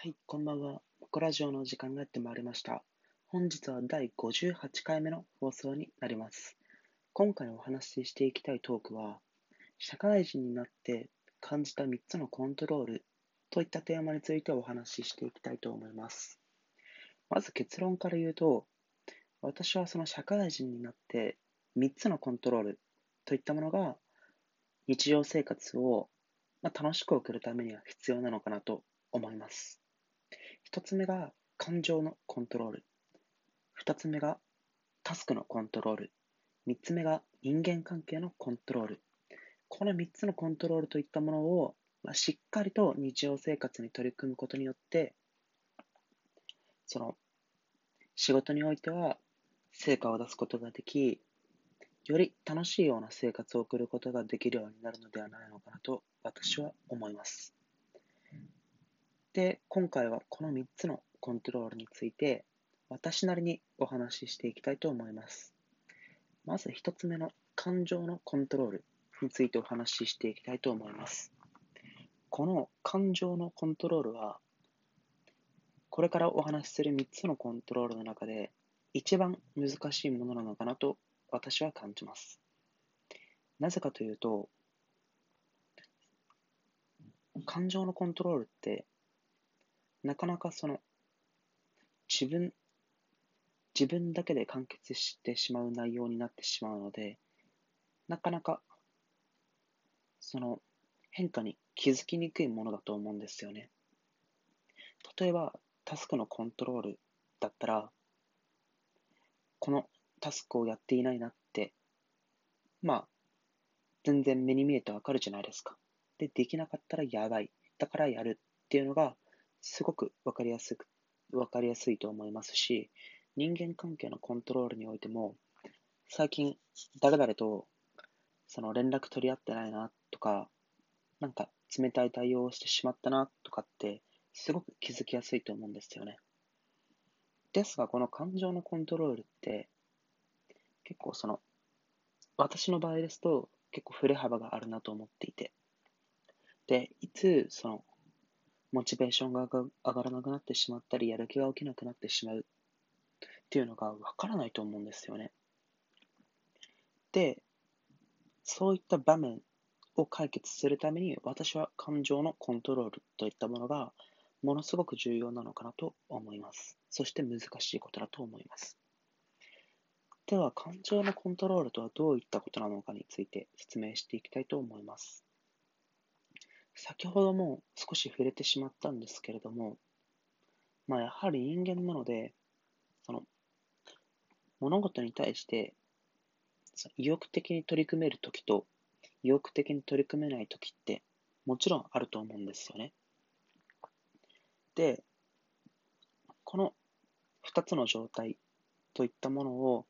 はい、こんばんは。モコラジオの時間がやってまいりました。本日は第58回目の放送になります。今回お話ししていきたいトークは、社会人になって感じた3つのコントロールといったテーマについてお話ししていきたいと思います。まず結論から言うと、私はその社会人になって3つのコントロールといったものが日常生活を楽しく送るためには必要なのかなと思います。一つ目が感情のコントロール。二つ目がタスクのコントロール。三つ目が人間関係のコントロール。この三つのコントロールといったものを、まあ、しっかりと日常生活に取り組むことによって、その仕事においては成果を出すことができ、より楽しいような生活を送ることができるようになるのではないのかなと私は思います。で、今回はこの3つのコントロールについて、私なりにお話ししていきたいと思います。まず1つ目の感情のコントロールについてお話ししていきたいと思います。この感情のコントロールは、これからお話しする3つのコントロールの中で、一番難しいものなのかなと私は感じます。なぜかというと、感情のコントロールって、なかなかその自分、自分だけで完結してしまう内容になってしまうので、なかなかその変化に気づきにくいものだと思うんですよね。例えば、タスクのコントロールだったら、このタスクをやっていないなって、まあ、全然目に見えてわかるじゃないですか。で、できなかったらやばい。だからやるっていうのが、すごくわかりやすく、わかりやすいと思いますし、人間関係のコントロールにおいても、最近、誰々と、その連絡取り合ってないなとか、なんか冷たい対応をしてしまったなとかって、すごく気づきやすいと思うんですよね。ですが、この感情のコントロールって、結構その、私の場合ですと、結構振れ幅があるなと思っていて、で、いつ、その、モチベーションが上がらなくなってしまったり、やる気が起きなくなってしまうっていうのがわからないと思うんですよね。で、そういった場面を解決するために、私は感情のコントロールといったものが、ものすごく重要なのかなと思います。そして難しいことだと思います。では、感情のコントロールとはどういったことなのかについて説明していきたいと思います。先ほども少し触れてしまったんですけれども、まあ、やはり人間なので、その、物事に対して、意欲的に取り組めるときと、意欲的に取り組めないときって、もちろんあると思うんですよね。で、この2つの状態といったものを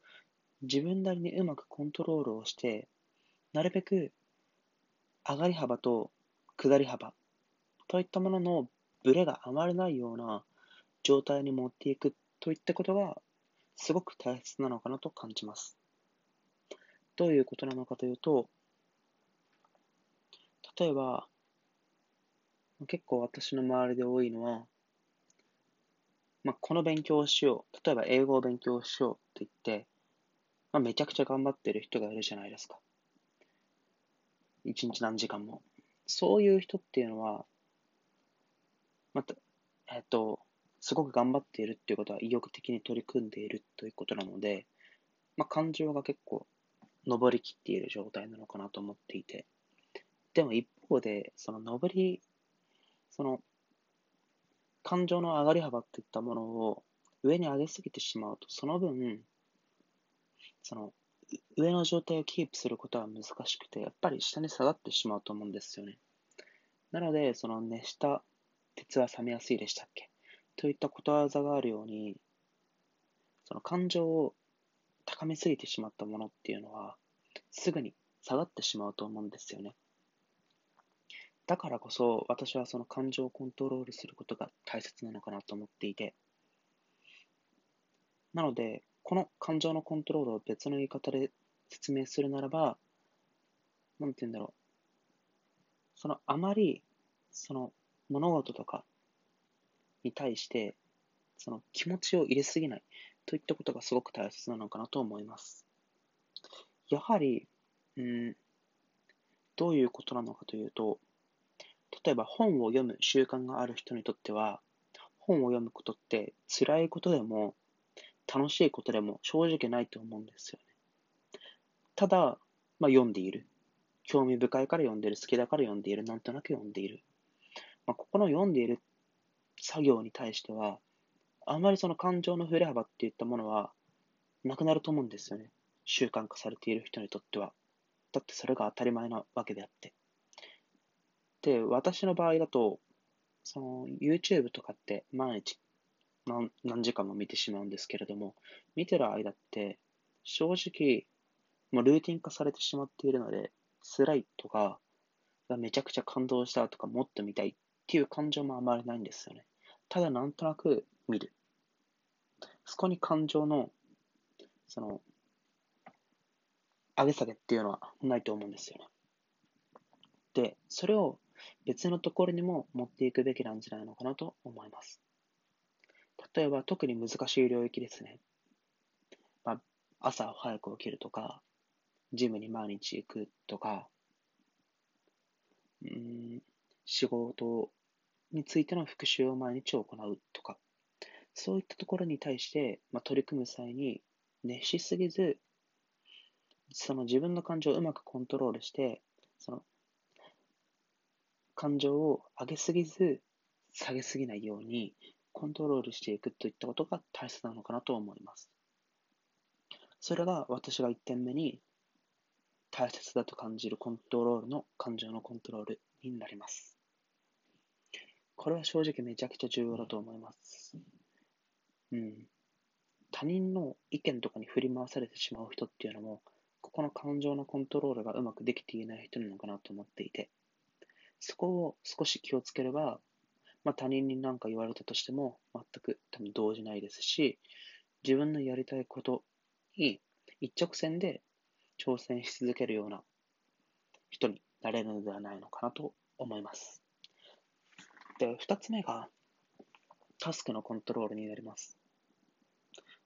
自分なりにうまくコントロールをして、なるべく上がり幅と下り幅といったもののブレがあまりないような状態に持っていくといったことがすごく大切なのかなと感じます。どういうことなのかというと、例えば、結構私の周りで多いのは、まあ、この勉強をしよう。例えば英語を勉強しようと言って、まあ、めちゃくちゃ頑張ってる人がいるじゃないですか。一日何時間も。そういう人っていうのは、また、えっと、すごく頑張っているっていうことは意欲的に取り組んでいるということなので、まあ、感情が結構上りきっている状態なのかなと思っていて、でも一方で、その上り、その感情の上がり幅っていったものを上に上げすぎてしまうと、その分、その上の状態をキープすることは難しくて、やっぱり下に下がってしまうと思うんですよね。なので、その熱した鉄は冷めやすいでしたっけ？といったことわざがあるように、その感情を高めすぎてしまったものっていうのは、すぐに下がってしまうと思うんですよね。だからこそ、私はその感情をコントロールすることが大切なのかなと思っていて、なので、この感情のコントロールを別の言い方で説明するならば、なんて言うんだろう。そのあまり、その物事とか、に対して、その気持ちを入れすぎないといったことがすごく大切なのかなと思います。やはり、うん、どういうことなのかというと、例えば本を読む習慣がある人にとっては、本を読むことって辛いことでも楽しいことでも正直ないと思うんですよね。ただ、まあ、読んでいる。興味深いから読んでる。好きだから読んでいる。なんとなく読んでいる。まあ、ここの読んでいる作業に対しては、あまりその感情の振れ幅っていったものはなくなると思うんですよね。習慣化されている人にとっては。だってそれが当たり前なわけであって。で、私の場合だと、その YouTube とかって毎日何何時間も見てしまうんですけれども、見てる間って正直、もうルーティン化されてしまっているので、辛いとか、めちゃくちゃ感動したとか、もっと見たいっていう感情もあまりないんですよね。ただなんとなく見る。そこに感情の、その、上げ下げっていうのはないと思うんですよね。で、それを別のところにも持っていくべきなんじゃないのかなと思います。例えば特に難しい領域ですね。まあ、朝早く起きるとか、ジムに毎日行くとか、うん、仕事についての復習を毎日行うとか、そういったところに対して、まあ、取り組む際に熱しすぎず、その自分の感情をうまくコントロールして、その感情を上げすぎず、下げすぎないようにコントロールしていくといったことが大切なのかなと思います。それが私が1点目に大切だと感じるコントロールの感情のコントロールになります。これは正直めちゃくちゃ重要だと思います。うん。他人の意見とかに振り回されてしまう人っていうのも、ここの感情のコントロールがうまくできていない人なのかなと思っていて、そこを少し気をつければ、まあ、他人に何か言われたとしても、全く多分動じないですし、自分のやりたいことに一直線で挑戦し続けるような人になれるのではないのかなと思います。で、二つ目が、タスクのコントロールになります。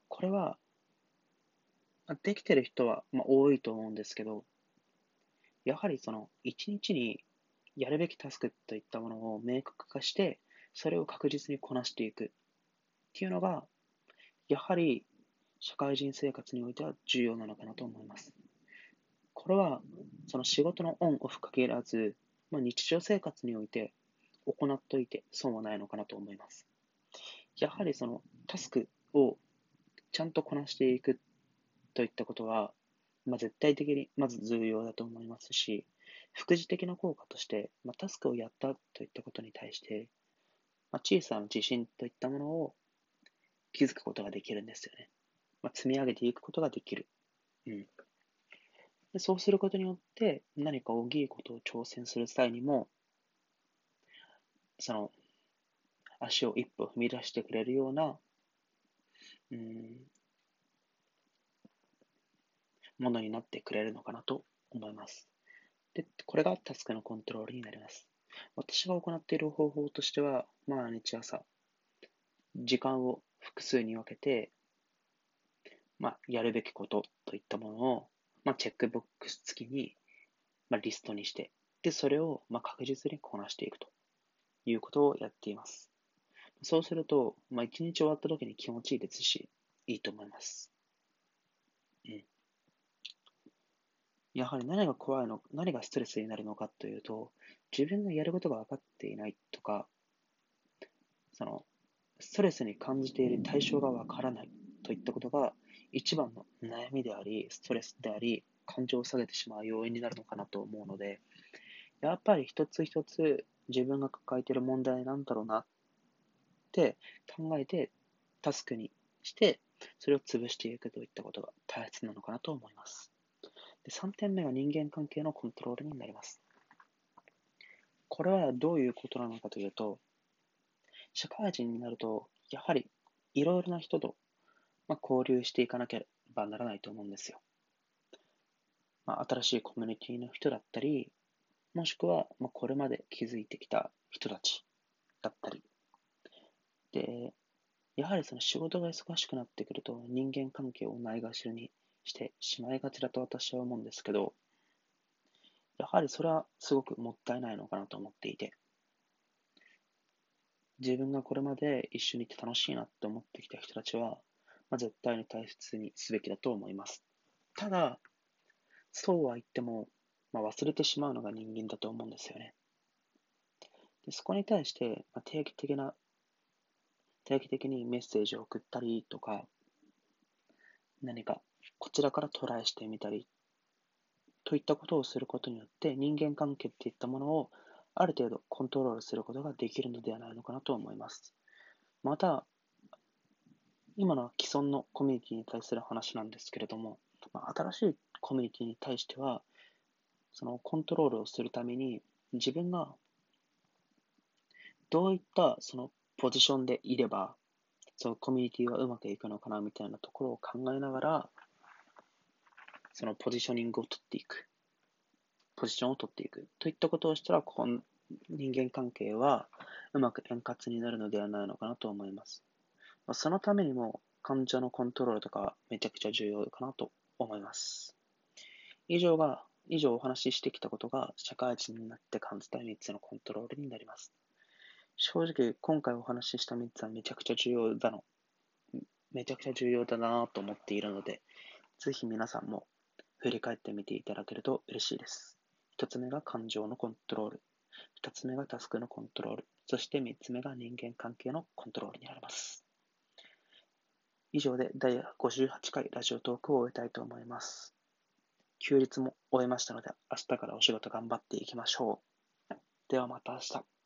これは、できてる人は、まあ、多いと思うんですけど、やはりその一日にやるべきタスクといったものを明確化して、それを確実にこなしていくっていうのが、やはり社会人生活においては重要なのかなと思います。これは、その仕事のオンオフ限らず、まあ、日常生活において行っといて損はないのかなと思います。やはりそのタスクをちゃんとこなしていくといったことは、まあ、絶対的にまず重要だと思いますし、副次的な効果として、まあ、タスクをやったといったことに対して、まあ、小さな自信といったものを気づくことができるんですよね。まあ、積み上げていくことができる。うん。でそうすることによって、何か大きいことを挑戦する際にも、その、足を一歩踏み出してくれるような、うん、ものになってくれるのかなと思います。で、これがタスクのコントロールになります。私が行っている方法としては、毎日朝、時間を複数に分けて、まあ、やるべきことといったものを、まあ、チェックボックス付きに、まあ、リストにして、で、それを、まあ、確実にこなしていくということをやっています。そうすると、まあ、一日終わった時に気持ちいいですし、いいと思います。うん。やはり何が怖いの、何がストレスになるのかというと、自分のやることが分かっていないとか、その、ストレスに感じている対象が分からないといったことが一番の悩みであり、ストレスであり、感情を下げてしまう要因になるのかなと思うので、やっぱり一つ一つ自分が抱えている問題なんだろうなって考えてタスクにして、それを潰していくといったことが大切なのかなと思います。で3点目が人間関係のコントロールになります。これはどういうことなのかというと、社会人になると、やはりいろいろな人と、まあ、交流していかなければならないと思うんですよ。まあ、新しいコミュニティの人だったり、もしくは、まあ、これまで築いてきた人たちだったり、で、やはりその仕事が忙しくなってくると人間関係をないがしろにしてしまいがちだと私は思うんですけど、やはりそれはすごくもったいないのかなと思っていて、自分がこれまで一緒にいて楽しいなって思ってきた人たちは、まあ、絶対に大切にすべきだと思います。ただ、そうは言っても、まあ、忘れてしまうのが人間だと思うんですよね。でそこに対して、まあ、定期的な、定期的にメッセージを送ったりとか、何かこちらからトライしてみたりといったことをすることによって人間関係っていったものをある程度コントロールすることができるのではないのかなと思います。また、今の既存のコミュニティに対する話なんですけれども、ま、新しいコミュニティに対しては、そのコントロールをするために自分がどういったそのポジションでいれば、そのコミュニティはうまくいくのかなみたいなところを考えながら、そのポジショニングを取っていく。ポジションを取っていく。といったことをしたら、この人間関係はうまく円滑になるのではないのかなと思います。そのためにも、感情のコントロールとかめちゃくちゃ重要かなと思います。以上が、以上お話ししてきたことが社会人になって感じた3つのコントロールになります。正直、今回お話しした3つはめちゃくちゃ重要だの。めちゃくちゃ重要だなと思っているので、ぜひ皆さんも振り返ってみていただけると嬉しいです。一つ目が感情のコントロール。二つ目がタスクのコントロール。そして三つ目が人間関係のコントロールになります。以上で第58回ラジオトークを終えたいと思います。休日も終えましたので、明日からお仕事頑張っていきましょう。ではまた明日。